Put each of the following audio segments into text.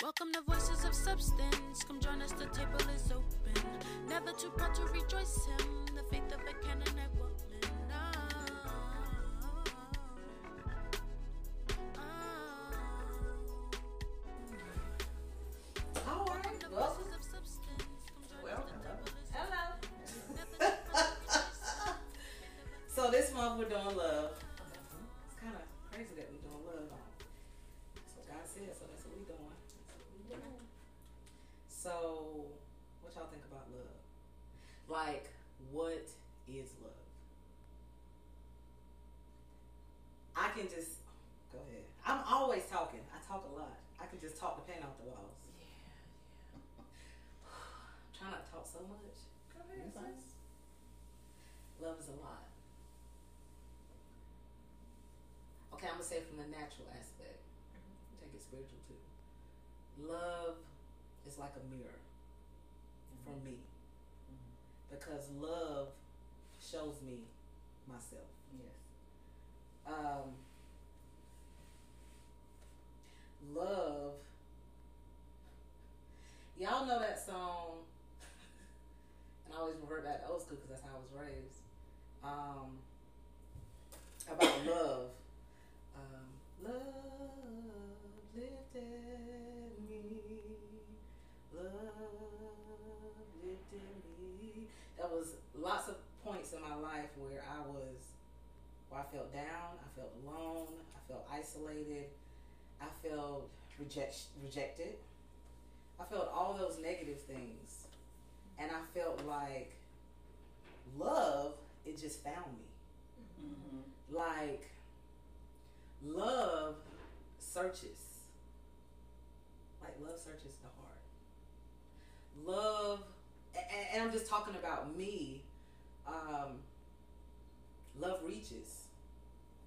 Welcome to Voices of Substance. Come join us, the table is open. Never too proud to rejoice him. The faith of a Canaanite Love is like a mirror for me because love shows me myself. Yes. Um, love. Y'all know that song, and I always revert back to old school because that's how I was raised. Um, about love. Um, love lifted. Love lifted me. There was lots of points in my life where I was where I felt down, I felt alone, I felt isolated, I felt reject, rejected. I felt all those negative things. And I felt like love, it just found me. Mm-hmm. Like love searches. Like love searches the heart. Love, and, I'm just talking about me. Um, love reaches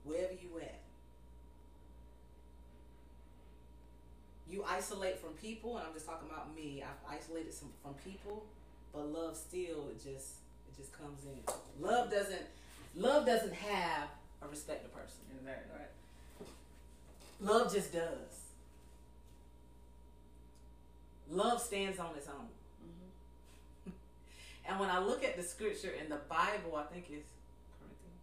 wherever you at. You isolate from people, and I'm just talking about me. I've isolated some from people, but love still it just it just comes in. Love doesn't love doesn't have a respect of person. Exactly right. Love just does. Love stands on its own. Mm-hmm. And when I look at the scripture in the Bible, I think it's Corinthians.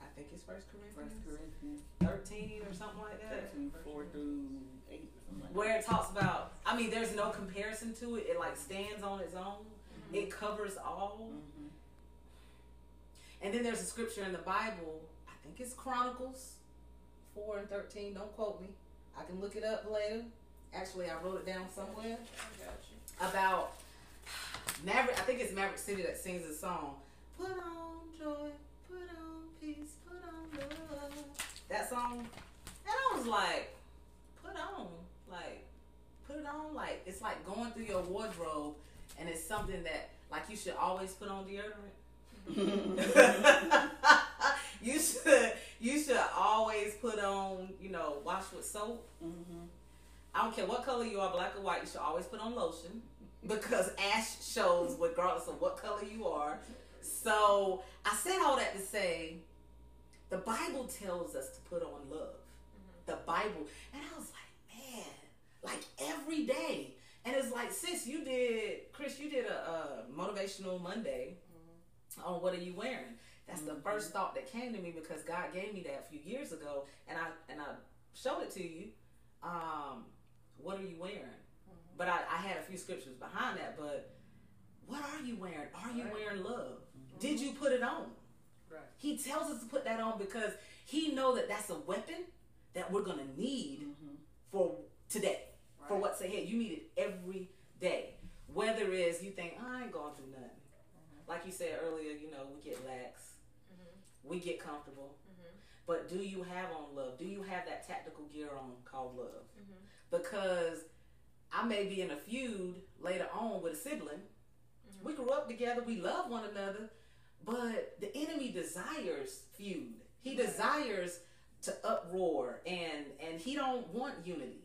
I think it's First Corinthians. First Corinthians thirteen or something like that. 13, 4 through 8 something like Where it talks about I mean there's no comparison to it. It like stands on its own. It covers all. Mm-hmm. And then there's a scripture in the Bible, I think it's Chronicles 4 and 13. Don't quote me. I can look it up later. Actually, I wrote it down somewhere. About Maverick, I think it's Maverick City that sings a song. Put on joy, put on peace, put on love. That song. And I was like, put on. Like, put it on. Like, it's like going through your wardrobe and it's something that, like, you should always put on deodorant. you should you should always put on you know wash with soap. Mm-hmm. I don't care what color you are, black or white. You should always put on lotion because ash shows regardless of what color you are. So I said all that to say, the Bible tells us to put on love. Mm-hmm. The Bible, and I was like, man, like every day. And it's like, sis, you did, Chris, you did a, a motivational Monday mm-hmm. on what are you wearing. That's the first mm-hmm. thought that came to me because God gave me that a few years ago, and I and I showed it to you. Um, what are you wearing? But I, I had a few scriptures behind that. But what are you wearing? Are you Right. wearing love? Mm-hmm. Did you put it on? Right. He tells us to put that on because he know that that's a weapon that we're gonna need Mm-hmm. for today, for Right. what's ahead. You need it every day. Whether it's you think I ain't going through nothing, mm-hmm. like you said earlier, you know we get lax, mm-hmm. we get comfortable. But do you have on love? Do you have that tactical gear on called love? Because I may be in a feud later on with a sibling. We grew up together. We love one another, but the enemy desires feud. He desires to uproar, and and he don't want unity.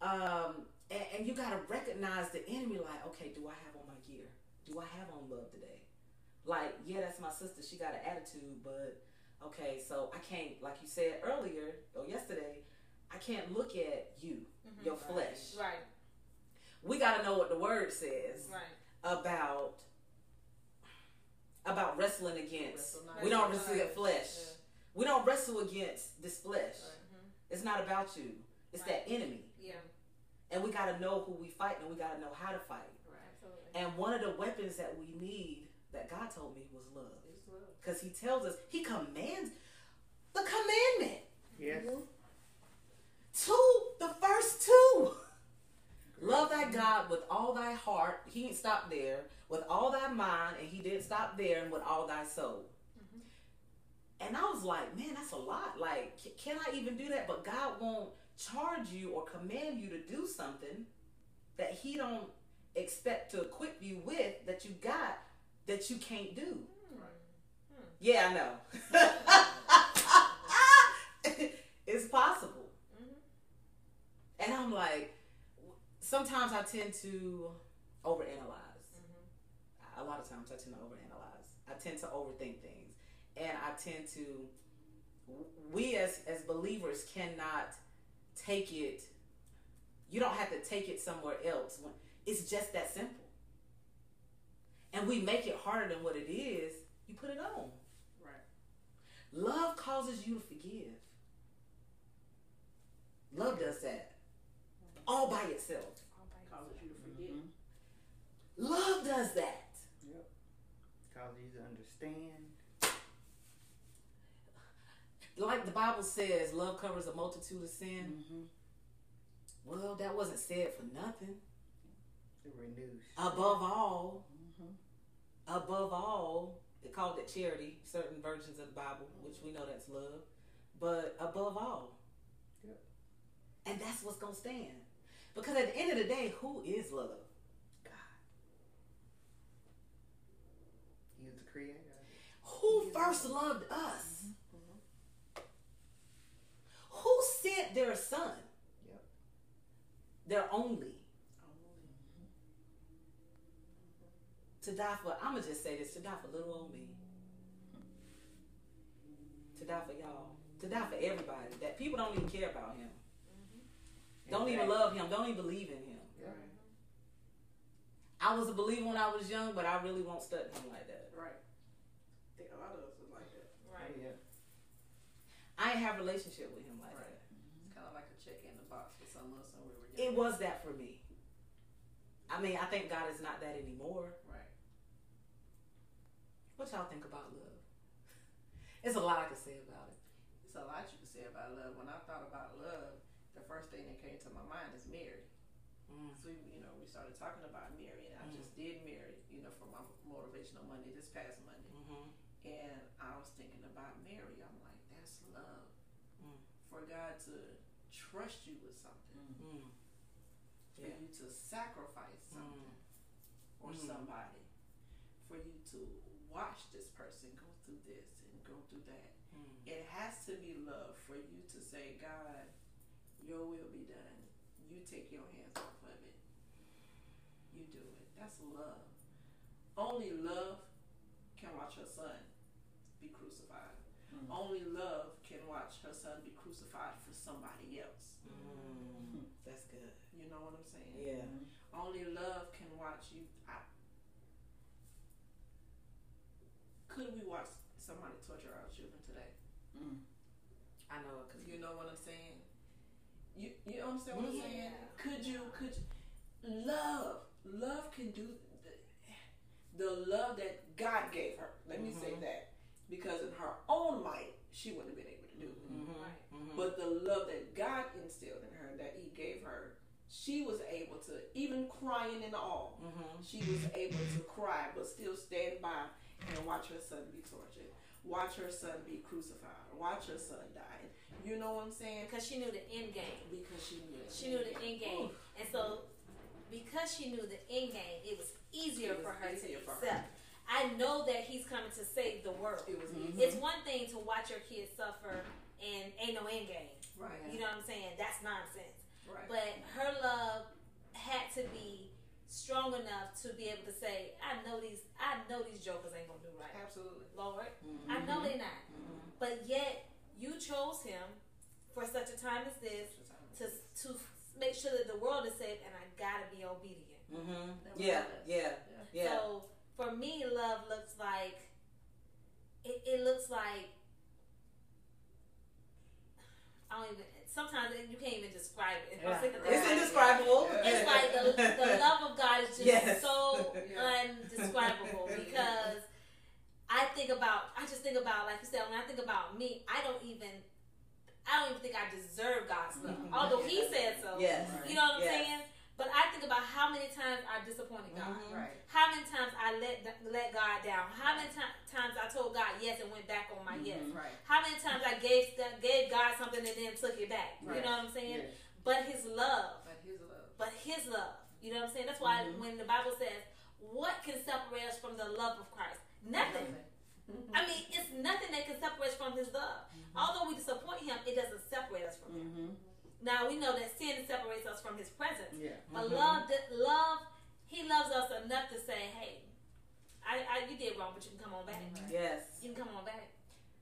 Um, and, and you got to recognize the enemy. Like, okay, do I have on my gear? Do I have on love today? Like, yeah, that's my sister. She got an attitude, but okay, so I can't. Like you said earlier or yesterday, I can't look at you, Mhm. your Right. flesh. Right. We got to know what the word says Right. about about wrestling against. Wrestle We don't against wrestle against flesh. Yeah. We don't wrestle against this flesh. Right. Mhm. It's not about you. It's Right. that enemy. Yeah. And we got to know who we fight and we got to know how to fight. Absolutely. And one of the weapons that we need that God told me was love. Because he tells us, he commands the commandment. Yes. Two, the first two. Love thy God with all thy heart. He didn't stop there. With all thy mind, and he didn't stop there, and with all thy soul. And I was like, man, that's a lot. Like, can I even do that? But God won't charge you or command you to do something that He don't expect to equip you with that you got that you can't do. Hmm. Yeah, I know. it's possible. Mhm. And I'm like, sometimes I tend to overanalyze. Mm-hmm. A lot of times I tend to overanalyze. I tend to overthink things. And I tend to, we as, as believers cannot take it, you don't have to take it somewhere else. When, it's just that simple. And we make it harder than what it is. You put it on. Right. Love causes you to forgive. Love does that. All by itself. Causes you to forget. Mhm. Love does that. Yep. Cause you to understand. Like the Bible says, love covers a multitude of sin. Mm-hmm. Well, that wasn't said for nothing. It renews. Above all, Mm-hmm. above all, they called it charity, certain versions of the Bible, which we know that's love. But above all. Yep. And that's what's going to stand. Because at the end of the day, who is love? God He's the creator. Who first loved us? Mm-hmm. Who sent their son? Yep. Their only. To die for, I'm going to just say this to die for little old me. To die for y'all. To die for everybody. That people don't even care about him. Don't even love him. Don't even believe in him. Yeah. I was a believer when I was young, but I really won't study him like that. Right. I think a lot of us is like that. Right. Oh, yeah. I ain't have a relationship with him like Right. that. Mm-hmm. It's kind of like a check in the box for some of us when we were It young. was that for me. I mean, I think God is not that anymore. Right. What y'all think about love? It's a lot I could say about it. It's a lot you can say about love. When I thought about love, the first thing that came to my mind is Mary. Mm. So you know, we started talking about Mary, and I Mm. just did Mary, you know, for my motivational Monday this past Monday, Mm-hmm. and I was thinking about Mary. I'm like, that's love. Mm. For God to trust you with something, Mm. for Yeah. you to sacrifice something or Mm. somebody, for you to watch this person go through this and go through that. Mm. It has to be love for you to say, God, your will be done. You take your hands off of it. You do it. That's love. Only love can watch her son be crucified. Mm. Only love can watch her son be crucified for somebody else. Mm. That's good. You know what I'm saying? Yeah. Only love can watch you. I, could we watch somebody torture our children today? Mm. I know it because You know what I'm saying? You you understand what I'm saying? Yeah. Could you could you, love love can do the, the love that God gave her. Let me say Mhm. that because in her own might she wouldn't have been able to do it. Mm-hmm. Right. Mm-hmm. But the love that God instilled in her, that He gave her, she was able to even crying in all. mm-hmm. She was able to cry, but still stand by and watch her son be tortured, watch her son be crucified, watch her son die. You know what I'm saying? Because she knew the end game. Because she knew. it. She knew the end game. And so, because she knew the end game, it was easier It was for her easier to for her. accept. I know that he's coming to save the world. It was easy. It's one thing to watch your kids suffer and ain't no end game. Right. You know what I'm saying? That's nonsense. Right. But her love had to be strong enough to be able to say, I know these I know these jokers ain't gonna do right. Absolutely. Lord. Mm-hmm. I know they're not. But yet you chose him for such a time as this to to make sure that the world is safe, and I gotta be obedient. Mm-hmm. That Yeah, yeah, yeah. So for me, love looks like it, it looks like I don't even. Sometimes you can't even describe it. Yeah. thinking It's about it, indescribable. It's like the, the love of God is just Yes. so Yeah. undescribable because I think about I just think about like you said when I think about me I don't even I don't even think I deserve God's love Mhm. although He said so Yes. you know what I'm Yes. saying but I think about how many times I disappointed God Mhm. Right. how many times I let let God down how many ti- times I told God yes and went back on my yes Right. how many times I gave gave God something and then took it back you know what I'm saying Yes. but His love But his love. but his love. You know what I'm saying? That's why Mhm. when the Bible says, What can separate us from the love of Christ? Nothing. I mean, it's nothing that can separate us from his love. Although we disappoint him, it doesn't separate us from him. Mm-hmm. Now we know that sin separates us from his presence. Yeah. But Mhm. love love he loves us enough to say, Hey, I, I you did wrong, but you can come on back. Yes. You can come on back.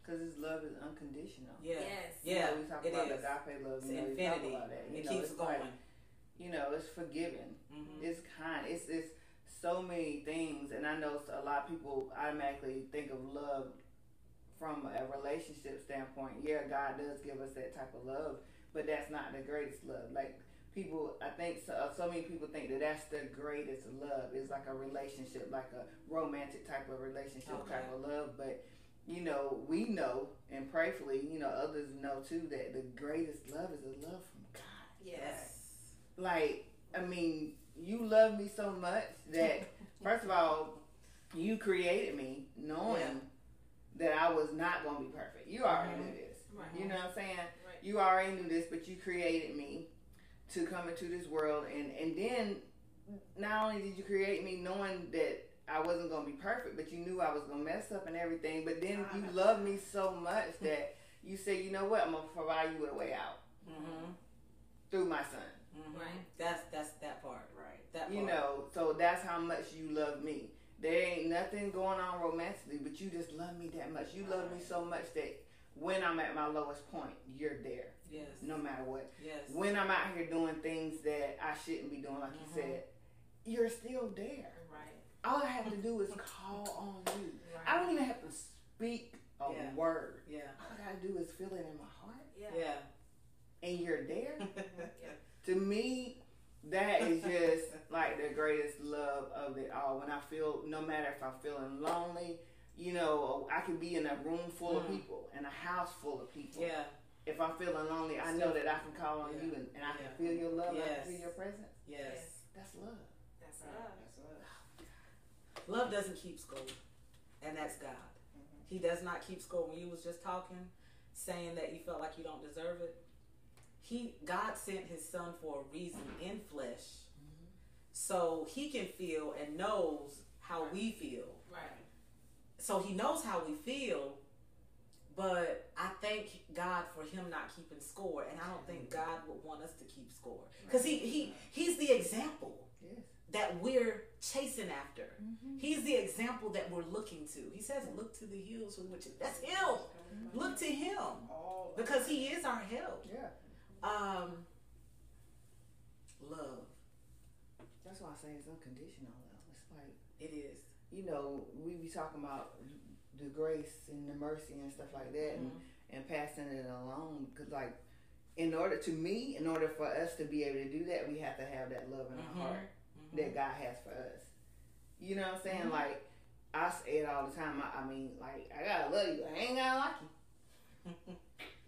Because his love is unconditional. Yeah. Yes. You know, we talk it about is. the agape love. It's You know, infinity. about that. You It know, keeps it's going. like, you know, it's forgiving. Mhm. It's kind. It's it's so many things, and I know a lot of people automatically think of love from a relationship standpoint. Yeah, God does give us that type of love, but that's not the greatest love. Like people, I think so, so many people think that that's the greatest love. It's like a relationship, like a romantic type of relationship Okay. type of love, but. You know, we know, and prayerfully, you know, others know too that the greatest love is a love from God Yes. like I mean, you love me so much that first of all, you created me knowing Yeah. that I was not gonna be perfect. You already knew mm-hmm. this. Right. You know what I'm saying? Right. You already knew this, but you created me to come into this world and and then not only did you create me knowing that I wasn't gonna be perfect, but you knew I was gonna mess up and everything. But then you love me so much that you say, you know what, I'm gonna provide you with a way out Mm-hmm. through my son. Mm-hmm. Right. That's that's that part. Right. That part. You know, so that's how much you love me. There ain't nothing going on romantically, but you just love me that much. You love me so much that when I'm at my lowest point, you're there, Yes. no matter what. Yes. When I'm out here doing things that I shouldn't be doing, like Mhm. you said, you're still there. Right. All I have to do is call on you. Right. I don't even have to speak a Yeah. word. Yeah. All I gotta do is feel it in my heart, Yeah. Yeah. and you're there. Yeah. to me, that is just like the greatest love of it all. When I feel, no matter if I'm feeling lonely, you know, I can be in a room full of Mm. people, in a house full of people. yeah. If I'm feeling lonely, I know that I can call on Yeah. you and, and I can feel your love, I can feel your presence. Yes. That's love. That's love. That's love. Love doesn't keep score, and that's God. He does not keep score. When you was just talking, saying that you felt like you don't deserve it, he God sent His Son for a reason in flesh, so He can feel and knows how we feel. So He knows how we feel. But I thank God for Him not keeping score, and I don't think mm-hmm. God would want us to keep score because He He He's the example Yes. that we're chasing after. Mm-hmm. He's the example that we're looking to. He says, "Look to the hills from which that's Him. Mm-hmm. Look to Him because He is our help." Yeah. Um, love. That's why I say it's unconditional love. It's like, It is. You know, we be talking about the grace and the mercy and stuff like that and, and passing it along. Because, like, in order to me, in order for us to be able to do that, we have to have that love in Mhm. our heart Mhm. that God has for us. You know what I'm saying? Mhm. Like, I say it all the time. I, I mean, like, I gotta love you. I ain't gotta like you.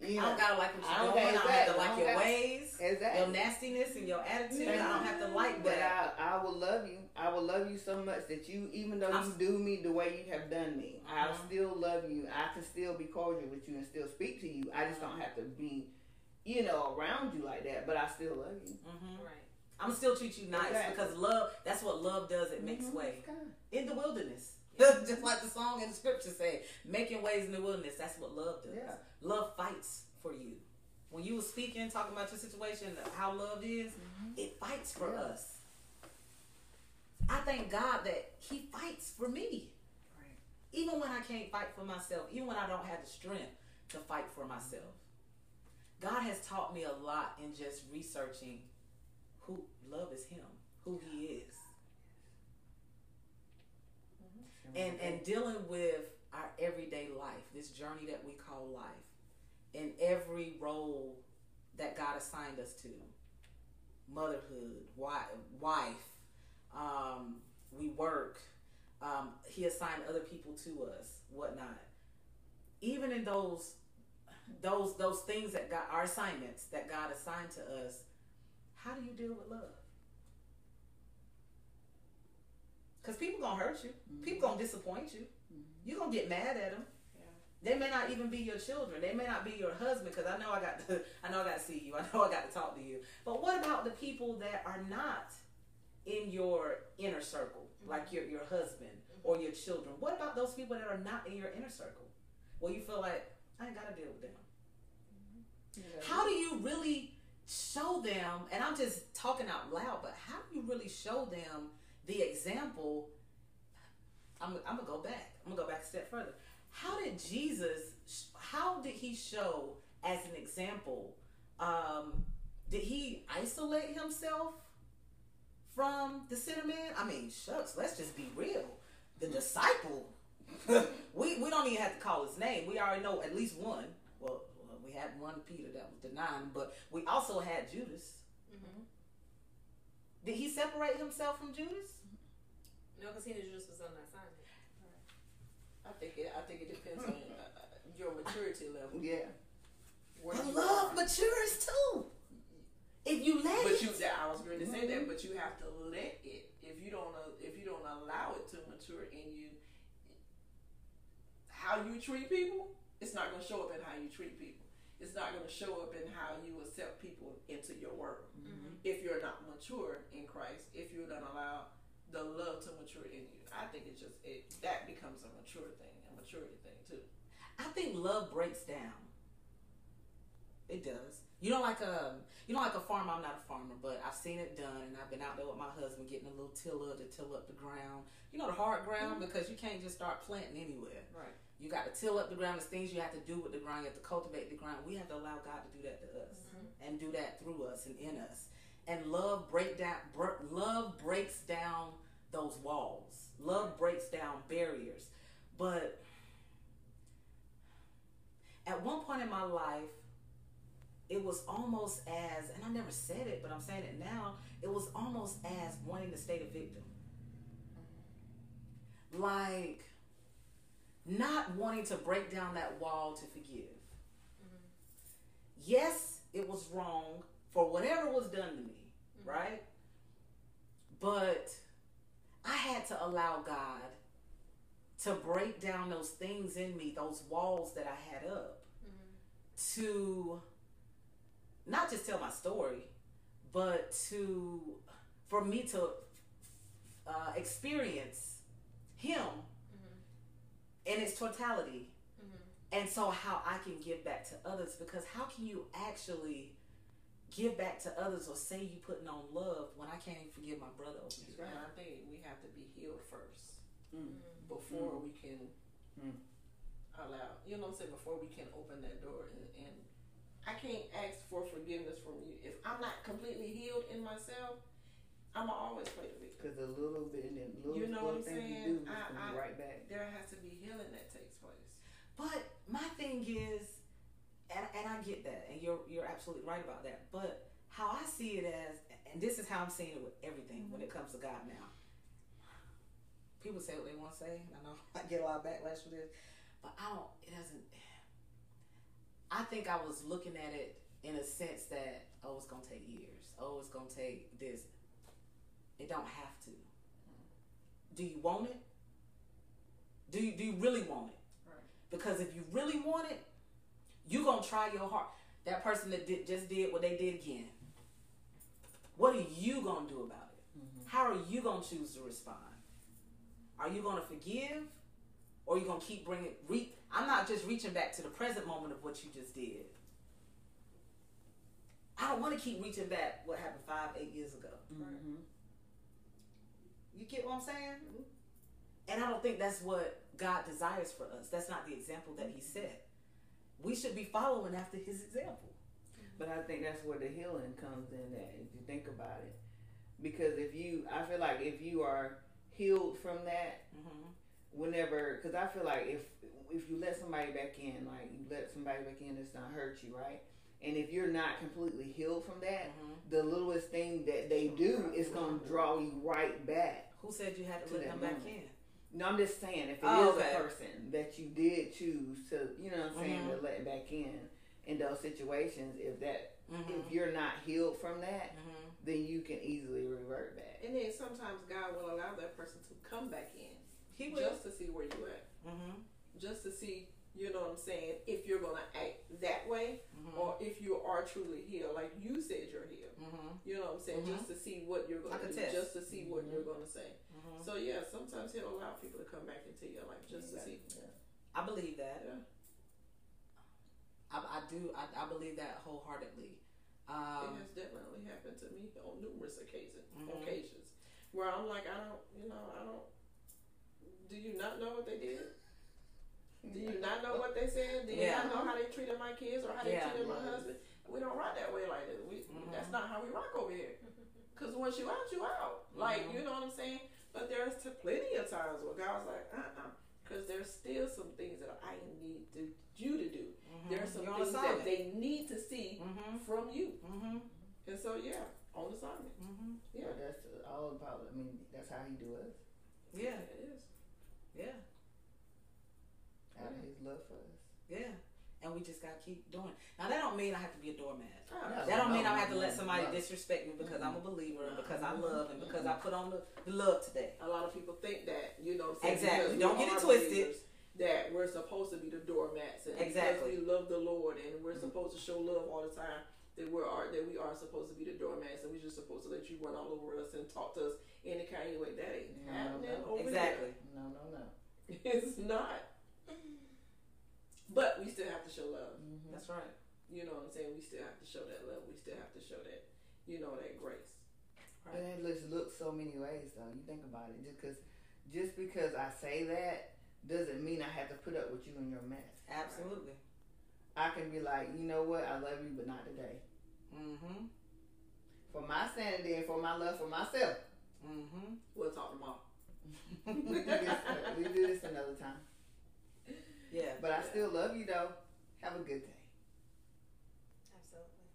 You I don't gotta like what you're don't doing. I don't have to like your ways, Exactly. your nastiness, and your attitude. I don't have to like But that. I, I will love you. I will love you so much that you, even though you I'm- do me the way you have done me, I'll Uh-huh. still love you. I can still be cordial with you and still speak to you. I just don't have to be, you know, around you like that. But I still love you. hmm Right. I'm still treat you nice Exactly. because love. That's what love does. It makes Mhm. way in the wilderness. Just like the song in the scripture say, making ways in the wilderness. That's what love does. Yeah. Love fights for you. When you were speaking, talking about your situation, how love is, mm-hmm. it fights for Yeah. us. I thank God that He fights for me. Right. Even when I can't fight for myself, even when I don't have the strength to fight for myself. God has taught me a lot in just researching who love is Him, who He is, and and dealing with our everyday life, this journey that we call life, in every role that God assigned us to, motherhood, wife, um, we work. Um, he assigned other people to us, whatnot. Even in those those those things that God our assignments that God assigned to us, how do you deal with love? Because people gonna hurt you. People gonna mm-hmm. disappoint you. Mm-hmm. You gonna get mad at them. They may not even be your children. They may not be your husband. Because I know I got to, I know I got to see you. I know I got to talk to you. But what about the people that are not in your inner circle, mm-hmm. like your your husband or your children? What about those people that are not in your inner circle? Well, you feel like I ain't got to deal with them. How do you really show them? And I'm just talking out loud, but how do you really show them the example? I'm, I'm gonna go back. I'm gonna go back a step further. How did Jesus? How did he show as an example? Um, did he isolate himself from the sinner man? I mean, shucks. Let's just be real. The disciple. we we don't even have to call his name. We already know at least one. Well, well, we had one Peter that was denying, but we also had Judas. Mm-hmm. Did he separate himself from Judas? No, because he knew Judas was on that assignment. I think it. I think it depends on uh, your maturity level. Yeah. Where But you love matures too. If you let But it. you, I was going to say that, but you have to let it. If you don't, uh, if you don't allow it to mature in you, how you treat people, it's not going to show up in how you treat people. It's not going to show up in how you accept people into your world. If you're not mature in Christ, if you don't allow the love to mature in you, I think it's just it that becomes a mature thing, a maturity thing too. I think love breaks down. It does. You know, like a you know, like a farmer. I'm not a farmer, but I've seen it done, and I've been out there with my husband getting a little tiller to till up the ground. You know, the hard ground mm-hmm. because you can't just start planting anywhere. Right. You got to till up the ground. There's things you have to do with the ground. You have to cultivate the ground. We have to allow God to do that to us mm-hmm. and do that through us and in us. And love break down. Br- love breaks down those walls. Love breaks down barriers. But at one point in my life, it was almost as, and I never said it, but I'm saying it now. It was almost as wanting to stay the victim. Like not wanting to break down that wall to forgive. Mm-hmm. Yes, it was wrong for whatever was done to me, right? But I had to allow God to break down those things in me, those walls that I had up, to not just tell my story, but to for me to uh, experience Him in its totality. And so, how I can give back to others because how can you actually give back to others or say you putting on love when I can't even forgive my brother over That's here? right. I think we have to be healed first Mm. before we can Mm. allow. You know what I'm saying? Before we can open that door, and, and I can't ask for forgiveness from you if I'm not completely healed in myself. I'ma always play the victim. Because a little bit and then little, You know what I'm thing you saying? do I- I- right back. There has to be healing that takes place. But my thing is, and, and I get that, and you're you're absolutely right about that. But how I see it as, and this is how I'm seeing it with everything when it mm-hmm. comes to God now. People say what they want to say. and I know I get a lot of backlash for this, but I don't. It doesn't. I think I was looking at it in a sense that oh, it's gonna take years. Oh, it's gonna take this. It don't have to. Mm-hmm. Do you want it? Do you do you really want it? Right. Because if you really want it, you gonna try your heart. That person that did, just did what they did again. What are you gonna do about it? How are you gonna choose to respond? Are you gonna forgive, or are you gonna keep bringing? Re- I'm not just reaching back to the present moment of what you just did. I don't want to keep reaching back what happened five, eight years ago. Mm-hmm. You get what I'm saying? And I don't think that's what God desires for us. That's not the example that He set. We should be following after His example. But I think that's where the healing comes in. That if you think about it, because if you, I feel like if you are healed from that, Mhm. whenever, because I feel like if if you let somebody back in, like you let somebody back in that's not hurt you, right? And if you're not completely healed from that, Mhm. the littlest thing that they do is gonna draw you right back. Who said you had to To let them back moment. in? No, I'm just saying if it is Oh, okay. a person that you did choose to, you know what I'm saying, Mhm. to let back in in those situations, if that Mhm. if you're not healed from that, Mhm. then you can easily revert back. And then sometimes God will allow that person to come back in He will. just to see where you at, Mhm. just to see, you know what I'm saying, if you're gonna act that way Mhm. or if you are truly healed, like you said you're healed. Mhm. You know what I'm saying, Mhm. just to see what you're gonna a do, just to see what you're gonna say. Mhm. So yeah, sometimes He'll allow people to come back into your life just to see. Yeah. I believe that. Yeah. I, I do. I, I believe that wholeheartedly. Um, it has definitely happened to me on numerous occasions. Mhm. Occasions where I'm like, I don't, you know, I don't. Do you not know what they did? Do you not know what they said? Do you Yeah. not know how they treated my kids or how they Yeah. treated my husband? We don't rock that way like this. We, Mhm. That's not how we rock over here. Cause once you out, you out. Like Mhm. you know what I'm saying. But there's t- plenty of times where God's like, uh, uh Cause there's still some things that I need to, you to do. mhm. There's some You're on things that they need to see Mhm. from you. Mhm. And so yeah, on assignment. Mhm. Yeah, But that's all about. I mean, that's how he do us. Yeah. it is. Yeah. Out of his love for us. Yeah. And we just gotta keep doing. Now that don't mean I have to be a doormat. Oh, no. That don't mean I have to let somebody no. disrespect me because I'm a mm-hmm. believer and because I love and because I mm-hmm. put on the, the love today. A lot of people think that you know what I'm saying, Exactly. Don't get it twisted. believers, That we're supposed to be the doormats and Exactly. because we love the Lord and we're Mhm. supposed to show love all the time. That we are that we are supposed to be the doormats and we're just supposed to let you run all over us and talk to us any kind of way. That ain't No, happening no. over Exactly. No, no, no. It's not. But we still have to show love. Mm-hmm. That's right. You know what I'm saying? We still have to show that love. We still have to show that, you know, that grace. And it looks looks so many ways though. You think about it. Just because, just because I say that doesn't mean I have to put up with you and your mess. Absolutely. I can be like, you know what, I love you, but not today. Mm-hmm. For my sanity and for my love for myself. Mm-hmm. We'll talk tomorrow. we, do this, we do this another time. Yeah. But I still love you though. Have a good day. Absolutely.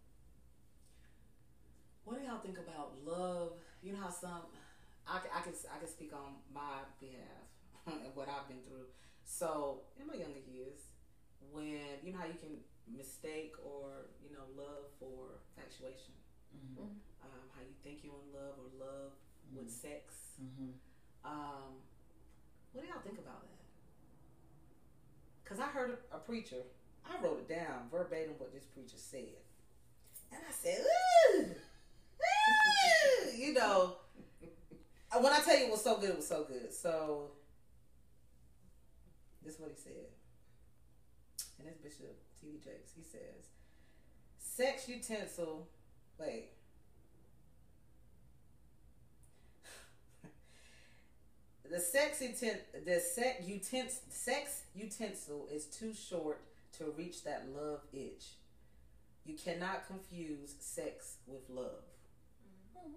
What do y'all think about love? You know how some, I, I can I can speak on my behalf and what I've been through. So in my younger years, when you know how you can mistake or you know love for infatuation, Mm-hmm. um, how you think you're in love or love with sex. Mm-hmm. Um, what do y'all think about that? Cause I heard a, a preacher. I wrote it down verbatim what this preacher said, and I said, "Ooh, ooh," you know. uh, When I tell you it was so good, it was so good. So this is what he said, and this Bishop T.D. Jakes. He says, "Sex utensil." Wait. The sex utensil, the sex utensil, sex utensil is too short to reach that love itch. You cannot confuse sex with love. Mm-hmm.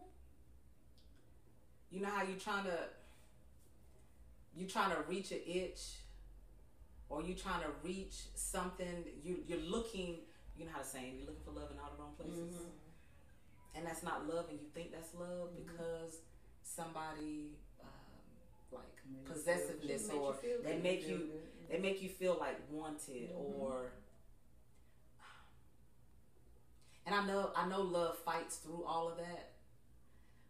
You know how you're trying to you're trying to reach an itch, or you're trying to reach something. You you're looking. You know how to say it, you're looking for love in all the wrong places, mm-hmm. and that's not love, and you think that's love mm-hmm. because somebody like possessiveness Just make or they make you they make you feel like wanted Mhm. or and I know I know love fights through all of that.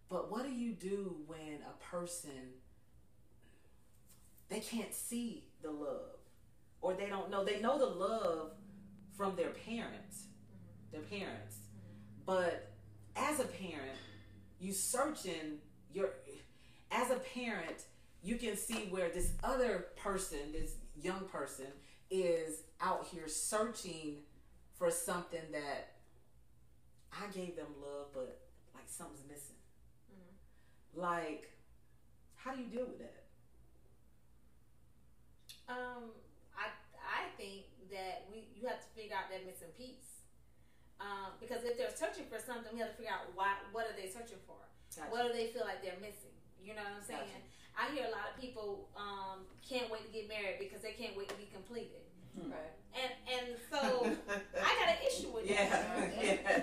But what do you do when a person they can't see the love or they don't know they know the love from their parents their parents but as a parent you searching your as a parent you can see where this other person, this young person, is out here searching for something that I gave them love, but like something's missing. Mm-hmm. Like, how do you deal with that? Um, I I think that we you have to figure out that missing piece. Um, because if they're searching for something, we have to figure out why. What are they searching for? Gotcha. What do they feel like they're missing? You know what I'm saying? Gotcha. I hear a lot of people um, can't wait to get married because they can't wait to be completed. Hmm. Right. And and so I got an issue with yeah. that. Yeah.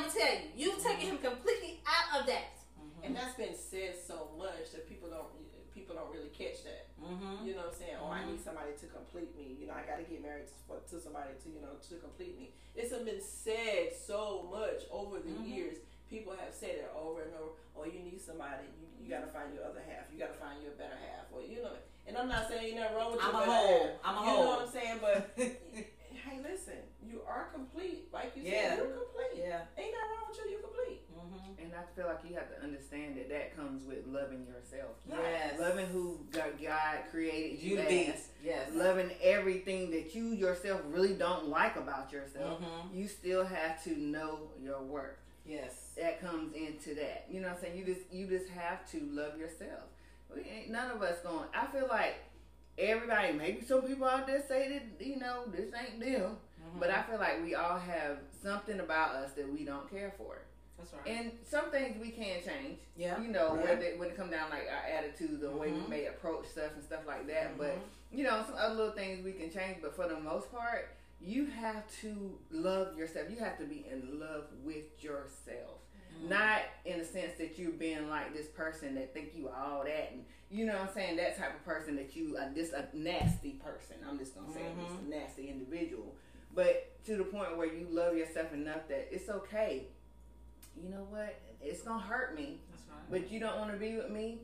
trying to tell you. You've taken him mm-hmm. completely out of that. Mm-hmm. And that's been said so much that people don't people don't really catch that. Mm-hmm. You know what I'm saying? Oh, I need mm-hmm. somebody to complete me. You know, I got to get married to, to, somebody to you know to complete me. It's been said so much over the mm-hmm. years. People have said it over and over. Or oh, you need somebody. You, you got to find your other half. You got to find your better half. Or you know. And I'm not saying you're wrong with your I'm a whole. half. I'm a you whole. You know what I'm saying? But hey, listen, you are complete. Like you yeah. said, you're complete. Yeah. Ain't nothing wrong with you. You're complete. Mm-hmm. And I feel like you have to understand that that comes with loving yourself. Yes. yes. Loving who God created you, to be. Yes. Loving everything that you yourself really don't like about yourself. Mm-hmm. You still have to know your worth. Yes. That comes into that. You know what I'm saying? You just you just have to love yourself. We ain't none of us going I feel like everybody maybe some people out there say that, you know, this ain't them. Mhm. But I feel like we all have something about us that we don't care for. That's right. And some things we can change. yeah. You know, Yeah. whether when it comes down like our attitude, the way we Mhm. may approach stuff and stuff like that. But Mhm. you know, some other little things we can change. But for the most part, you have to love yourself. You have to be in love with yourself. Not in the sense that you're being like this person that think you all that and you know what I'm saying, that type of person that you are just a nasty person. I'm just gonna say Mhm. just a nasty individual. But to the point where you love yourself enough that it's okay. You know what? It's gonna hurt me, That's right. but you don't want to be with me.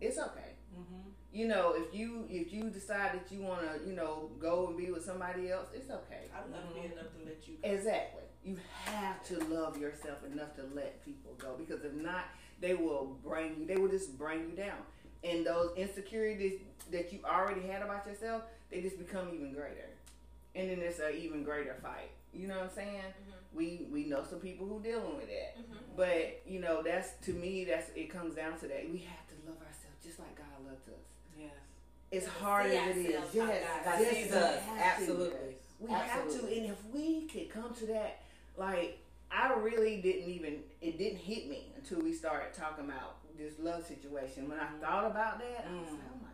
It's okay. Mhm. You know, if you if you decide that you want to, you know, go and be with somebody else, it's okay. I love me enough to let you go. Exactly. You have to love yourself enough to let people go because if not, they will bring you. They will just bring you down, and those insecurities that you already had about yourself, they just become even greater, and then it's an even greater fight. You know what I'm saying? We we know some people who dealing with that, Mhm. but you know that's to me that's it comes down to that we have to love ourselves just like God loved us. Yes. As Yeah, hard as it is, yes, God God yes, sees we. Absolutely. We have to, and if we could come to that, like I really didn't even it didn't hit me until we started talking about this love situation. When I thought about that, I was like, oh my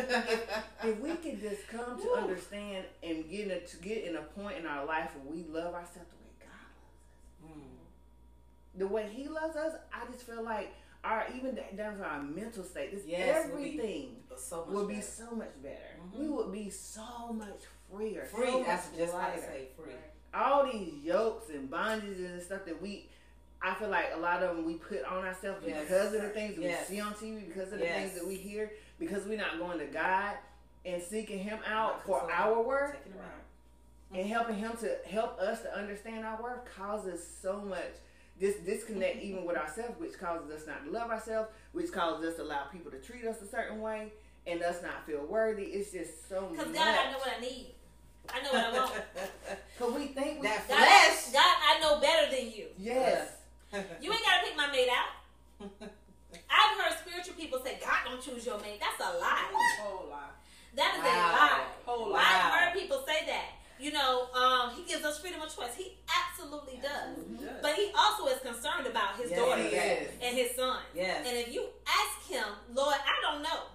god. if we could just come to Woo. understand and get in a, to get in a point in our life where we love ourselves the way God loves us, Mm. the way He loves us, I just feel like our even da- down to our mental state, this Yes, we'll be everything So much would be better. so much better. Mhm. We would be so much freer, free. so That's much just what I say. Free. All these yokes and bondages and stuff that we, I feel like a lot of them we put on ourselves Yes. because of the things that Yes. we see on TV, because of the Yes. things that we hear, because we're not going to God and seeking Him out for our worth Taking it out. and helping Him to help us to understand our worth causes so much this disconnect even with ourselves, which causes us not to love ourselves, which causes us to allow people to treat us a certain way and us not feel worthy. It's just so much. Cause God, I know what I need. I know what I want. Cause we think we That God, flesh. God, I know better than you. yes. You ain't gotta pick my mate out. I've heard spiritual people say, God don't choose your mate. That's a lie. Whole lot. That is Wow. a lie. Whole Wow. lot. I've heard people say that. You know, um, he gives us freedom of choice. He absolutely does. Absolutely does. But he also is concerned about his Yes, daughters he is. and his son. Yes. And if you ask him, Lord, I don't know,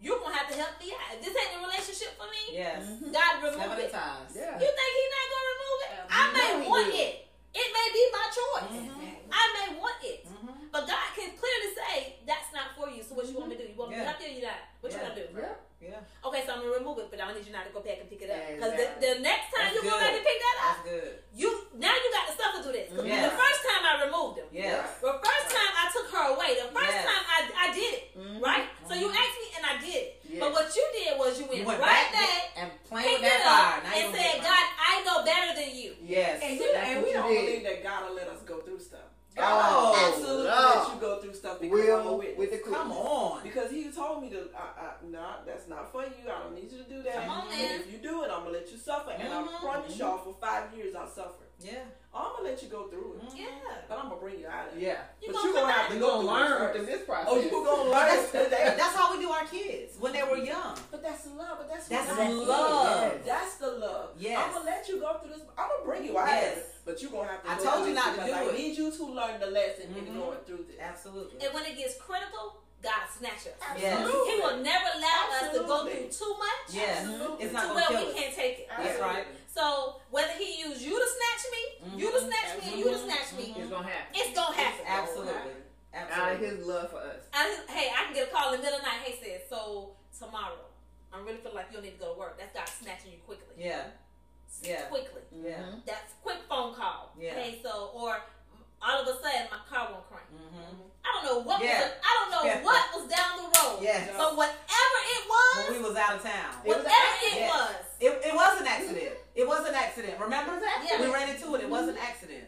you're gonna have to help me out. If this ain't a relationship for me, Yes. God remove Seven it. times. Yeah. You think he's not gonna remove it? I may he want will. it. It may be my choice. Mhm. I may want it. Mhm. But God can clearly say that's not for you. So what you want me to do? You want me to Yeah. help you or you not? What Yeah. you gonna do? Yeah. Yeah. Okay, so I'm gonna remove it, but I need you not to go back and pick it up. Because Exactly. the, the next time That's you go back and pick that up, That's good. you now you got to suffer through this. 'Cause Yes. The first time I removed them. Yes. The first time I took her away. The first Yes. time I, I did it. Mhm. Right? So you Mhm. asked me and I did it. Yes. But what you did was you went, You went right back back, and playing with picked it that fire. up, Now and said, God. I know better than you. Yes. And, we, and we don't did. believe that God will let us go through stuff. Oh, God will absolutely Lord. let you go through stuff because I'm a Will witness. with the Come on. Because he told me to, I, I, no, that's not for you. I don't need you to do that. Come on, and if you do it, I'm gonna let you suffer. And Mhm. I promise y'all, for five years I suffered. Yeah. I'm gonna let you go through it, Yeah. but I'm gonna bring you out of it. Yeah. You but gonna you gonna come have out. to You're go gonna through learn it through this process. Oh, you gonna That's, learn. That- that's how we do our kids when they were young. But that's love. But that's That's what the God is. love. That's the love. Yes. I'm gonna let you go through this. I'm gonna bring you out Yes. of it. But you're gonna have to. I go told you not to because do I it. need you to learn the lesson in Mhm. going through this. Absolutely. And when it gets critical, God snatch us. Yes. Absolutely. He will never allow us to go through too much Yes. Absolutely. It's to not gonna where we us. can't take it. That's right. So whether he use you to snatch me, mm-hmm. you to snatch me, and you to snatch me, It's gonna happen. it's gonna happen. Absolutely. Out of his love for us. I, hey, I can get a call in the middle of the night. Hey, says so tomorrow. I am really feel like you'll need to go to work. That's God snatching you quickly. Yeah. Yeah. Quickly. Yeah. That's quick phone call. Yeah. Hey, so or all of a sudden my car won't crank. Mm-hmm. I don't know what Yeah. was I don't know Yeah. what was down the road. Yes. But whatever it was, When we was out of town. It was whatever an it was, It, it was an accident. It was an accident. Remember? Yeah. We ran into it. It was an accident.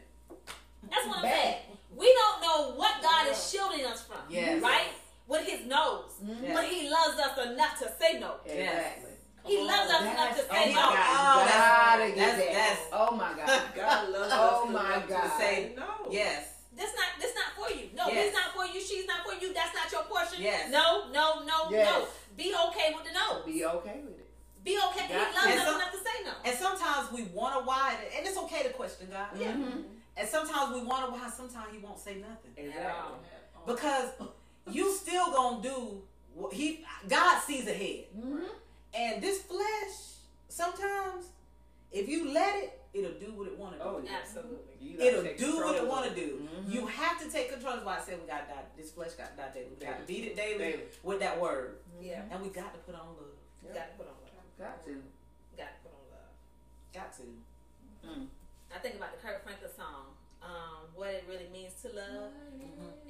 that's what I'm Bad. saying. We don't know what God is shielding us from. Yes. Right? With his nose. Yes. But he loves us enough to say no. Exactly. He loves us enough to say oh no. God. Oh, Oh, that's- that's- that's- oh my God. God loves Oh us my God. to say no. Yes. That's not that's not for you. No, Yes. he's not for you, she's not for you, that's not your portion. Yes. No, no, no, Yes. no. Be okay with the no. Be okay with it. Be okay. He God- loves And us some- enough to say no. And sometimes we wonder why, and it's okay to question God. Yeah. Mhm. And sometimes we wonder why. Sometimes He won't say nothing Exactly. because you still gonna do what He. God sees ahead, Mhm. and this flesh sometimes, if you let it, it'll do what it want to do. Oh, yeah. Absolutely. It'll do what it want to do. Mhm. You have to take control. That's why I said we got to die. This flesh got to die daily. We got to beat it daily, Daily. with that word, Yeah. and we got to put on love. You gotta put on love. Got to. Gotta put on love. Got to. Mm. I think about the Kirk Franklin song, um, what it really means to love.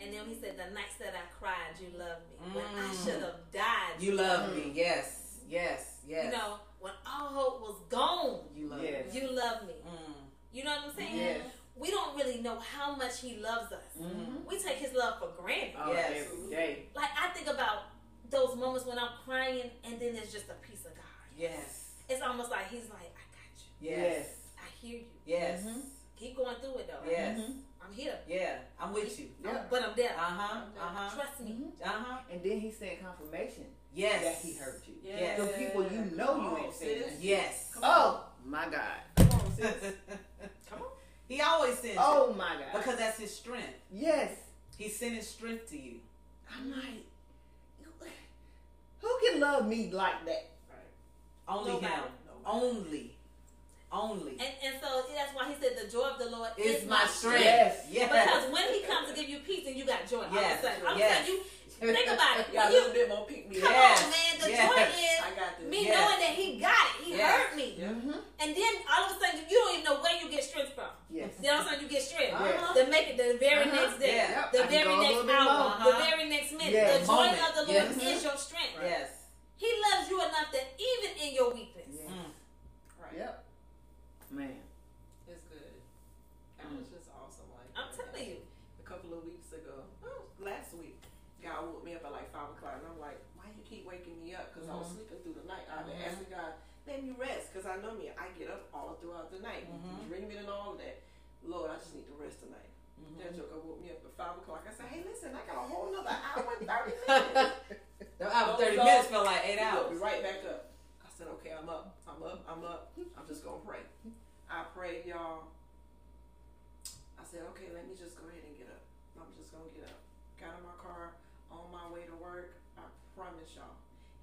And then he said, The nights that I cried, you loved me. When I Mm. should have died. You love me. Yes. Yes. Yes. You know, when all hope was gone, You love Yes. me. you loved me. Mm. You know what I'm saying? Yes. We don't really know how much he loves us. Mhm. We take his love for granted. Oh, Yes. every day. Like I think about those moments when I'm crying and then there's just a peace of God. Yes. It's almost like he's like, I got you. Yes. I hear you. Yes. Mhm. Keep going through it though. Yes. Mhm. I'm here. Yeah. I'm with you. Yeah. But I'm there. Uh huh. Uh huh. Trust me. Mhm. Uh huh. And then he sent confirmation Yes. that he hurt you. Yes. The people you know you Come ain't on, saying sis. that. Yes. Oh my God. Come on, sis. Come on. he always sends Oh my God. because that's his strength. yes. He's sending strength to you. I'm like, who can love me like that? Only Nobody. him. Only. Only. And, and so that's why he said the joy of the Lord Is is, my strength. Yes. Yes. Because when he comes to give you peace and you got joy, all Yes. of a sudden, all of a Yes. sudden you think about it. You got a little bit more pick me come. Yes. on, man. The Yes. joy is me Yes. knowing that he got it. He Yes. heard me. Mm-hmm. And then all of a sudden you don't even know where you get strength from. Yes. Then all of a sudden you get strength. Yes. To make it the very Uh-huh. next day. Yeah. The I very next hour. Uh-huh. the very next minute. Yes. The joy Moment. of the Lord Yes. is your strength. Yes. He loves you enough that even in your weakness, Yeah. Mm. Right. Yep. Man. It's good. That was just awesome. Like I'm that. telling you. A couple of weeks ago, oh, last week, God woke me up at like five o'clock, and I'm like, "Why you keep waking me up?" Because I was Mhm. sleeping through the night. I've been Mhm. asking God, "Let me rest," because I know me. I get up all throughout the night, Mhm. dreaming and all of that. Lord, I just need to rest tonight. Mhm. That joker woke me up at five o'clock. I said, "Hey, listen, I got a whole nother hour and thirty minutes." The hour, Those 30 are- minutes felt like eight hours. me right back up. I said, okay, I'm up. I'm up. I'm up. I'm just gonna pray. I prayed, y'all. I said, okay, let me just go ahead and get up. I'm just gonna get up. Got in my car on my way to work. I promise y'all,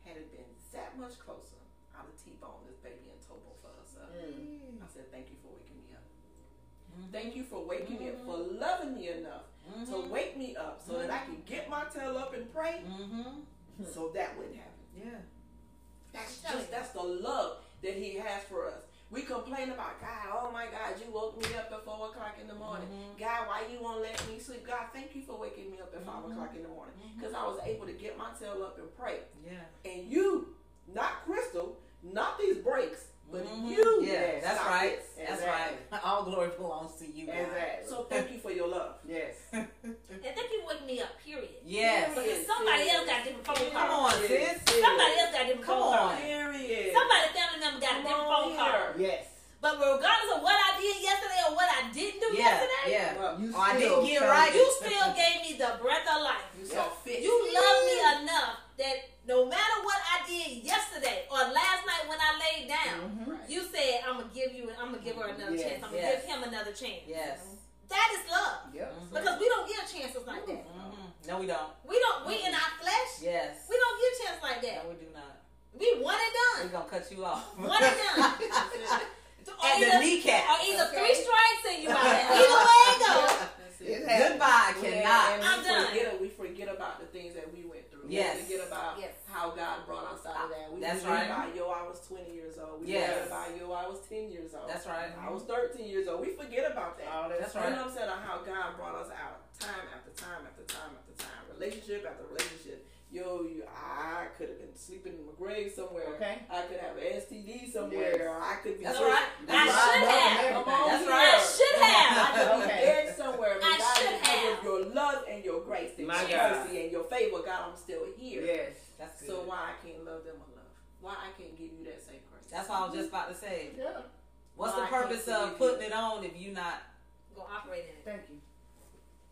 had it been that much closer, I'd have T-boned this baby and told both of us up. Mm. I said, thank you for waking me up. Mhm. Thank you for waking me up, for loving me enough to Mhm. wake me up so that I could get my tail up and pray Mhm. so that wouldn't happen. Yeah. That's just that's the love that he has for us. We complain about God. Oh my God, you woke me up at four o'clock in the morning. Mhm. God, why you won't let me sleep? God, thank you for waking me up at 5 Mhm. o'clock in the morning because I was able to get my tail up and pray. Yeah. And you, not Crystal, not these breaks, but Mhm. you. Yeah, that's stop right. this. That's right. All glory belongs to you, God. Exactly. So thank you for your love. yes. and thank you for waking me up. Period. Yes. Because somebody else got different phone Come calls. on, sis. Somebody else got different Come phone calls. on. Period. Somebody family member got a Come different phone call. Yes. But regardless of what I did yesterday or what I didn't do Yeah. yesterday, Yeah. Well, You Oh, I still didn't get right. you still gave me the breath of life. You saw fit. You love me enough that no matter what I did yesterday or last night when I laid down, Mhm. Right. you said I'm gonna give you, I'm gonna give her another Yes. chance. I'm gonna Yes. give him another chance. Yes. That is love Yep. Mhm. because we don't give chances like that. Mhm. No, we don't. We don't. We in our flesh. Yes. We don't give chances like that. No, we do not. We one and done. We're gonna cut you off. One and done. Or At the kneecap. or either Okay. three strikes and you out. Either way it goes. That's it. It happened. Goodbye. Yeah, Cannot. and I'm we done. forget we forget about the things that we went through. Yes. We forget about Yes. how God brought us out of that. We That's forget right. about yo, I was twenty years old. We Yes. forget about yo, I was ten years old. That's right. I was thirteen years old. We forget about that. All that That's You right. know what I'm saying? How God brought us out time after time after time after time, relationship after relationship, yo, you, I could have been sleeping in my grave somewhere. Okay. I could have an STD somewhere. Yes. I could be. That's right. I should have. Come on That's right. I should have. I could be dead somewhere, but I God, should because have. your love and your grace and My your mercy and your favor, God, I'm still here. Yes. That's good. So why I can't love them enough? Why I can't give you that same grace? That's all I was just about to say. Yeah. What's Why the purpose forgive of you? putting it on if you not? Gonna operate in it. Thank you.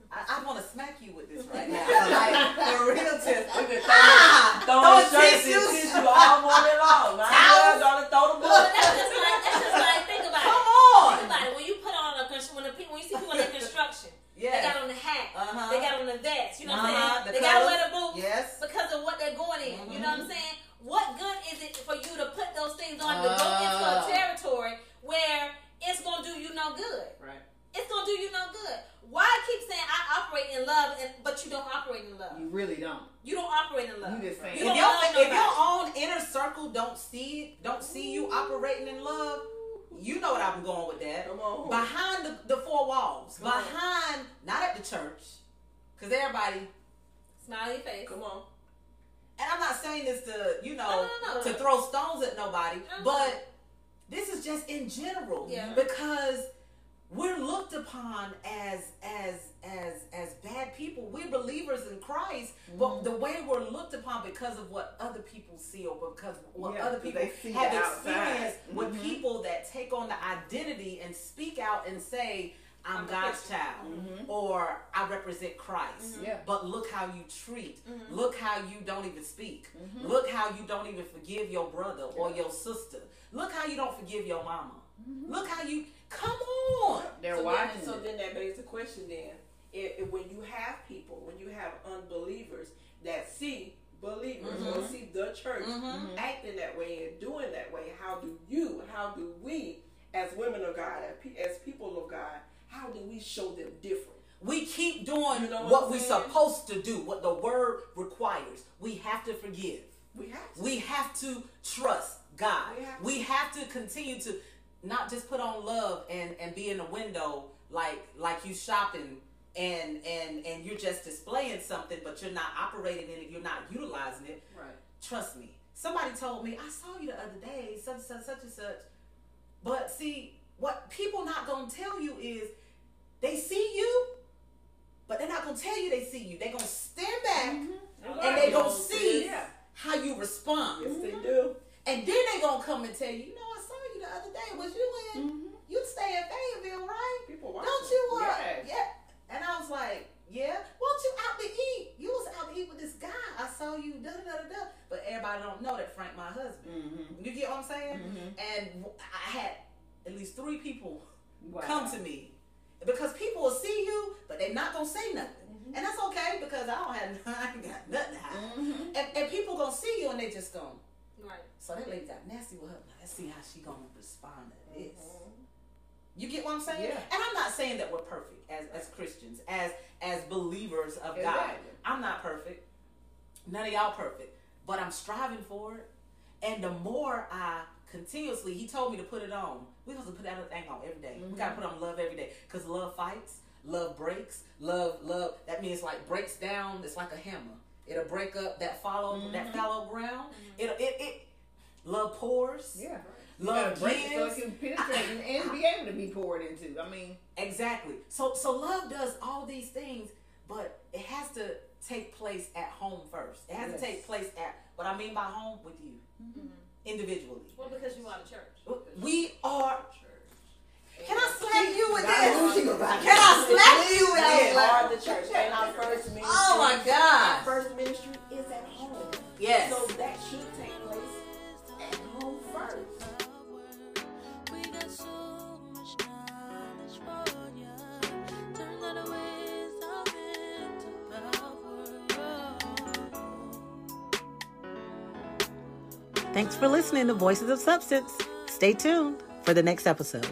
I, I want to smack you with this right now. like for real, Tiff. We've been Ah, throwing throwing shirts and tissues. tissue all morning long. My Towels. God, don't throw the But book. that's just like that's just like think about Come it. on. Think about it. When you put on a constr- when the people when you see people in construction, they got on the hat, Uh-huh. they got on the vest. You know what Uh-huh, I'm the saying? They got to wear the boots Yes. because of what they're going in. You know what I'm saying? What good is it for you to put those things on to go into a Oh. territory where it's gonna do you no good? Right. It's gonna do you no good. Why keep saying I operate in love, and, but you don't operate in love? You really don't. You don't operate in love. You just saying. You If don't your, love if nobody. your own inner circle don't see it, don't see you operating in love, you know what I'm going with that. Come on. Behind the, the four walls, Come on. behind, not at the church, because everybody. Smiley face. Come on. And I'm not saying this to you know No, no, no, to throw stones at nobody, No, no. but this is just in general Yeah. because we're looked upon as as as as bad people. We're believers in Christ, but the way we're looked upon because of what other people see or because what Yeah, other 'cause people see have the outside. experienced with Mhm. people that take on the identity and speak out and say, "I'm, I'm God's Christian." child," Mhm. or "I represent Christ." Yeah. But look how you treat. Mhm. Look how you don't even speak. Look how you don't even forgive your brother or your sister. Look how you don't forgive your mama. Look how you come on. They're so watching. Then, so it. then that begs the question then, if, if when you have people, when you have unbelievers that see believers or Mhm. see the church Mhm. acting that way and doing that way, how do you, how do we, as women of God, as people of God, how do we show them different? We keep doing You know what what we're supposed to do, what the word requires. We have to forgive. We have to. We have to trust God. We have to. We have to continue to not just put on love and and be in the window like like you shopping and and and you're just displaying something, but you're not operating in it. You're not utilizing it. right. Trust me. Somebody told me I saw you the other day, such and such such and such. But see, what people not gonna tell you is they see you, but they're not gonna tell you they see you. They gonna stand back and they gonna see Yeah. how you respond. Yes, they do. And then they gonna come and tell you, you know, I saw you the other day. Was you in? Mhm. You stay in Fayetteville, right? People watch. Don't you? Uh, Yes. Yeah. And I was like, yeah. Won't you out to eat? You was out to eat with this guy. I saw you. Da da da da. da. But everybody don't know that Frank my husband. Mhm. You get what I'm saying? Mhm. And I had at least three people Wow. come to me because people will see you, but they're not gonna say nothing, and that's okay because I don't have I ain't got nothing to hide. Mhm. And, and people gonna see you and they just gonna. Right. So that lady got nasty with her. Let's see how she gonna respond to this. You get what I'm saying? Yeah. And I'm not saying that we're perfect as, as Christians, as as believers of God. I'm not perfect. None of y'all perfect. But I'm striving for it. And the more I continuously, he told me to put it on. We have to put that thing on every day. We gotta mm-hmm. put on love every day. Because love fights, love breaks, love, love that means like breaks down, it's like a hammer. It'll break up that follow mm-hmm. that fallow ground. Mm-hmm. It'll it it love pours. Yeah. You Love gotta break it so it can penetrate and, and be able to be poured into. I mean, Exactly. So so love does all these things, but it has to take place at home first. It has Yes. to take place at what I mean by home with you mm-hmm. individually. Well, because you are the church. We are. Church. Can I slap you with this? she was about Can I slap you with We this? are the church, and our first ministry. Oh my Our God. first ministry is at home. Yes. So that should take place at home first. Thanks for listening to Voices of Substance. Stay tuned for the next episode.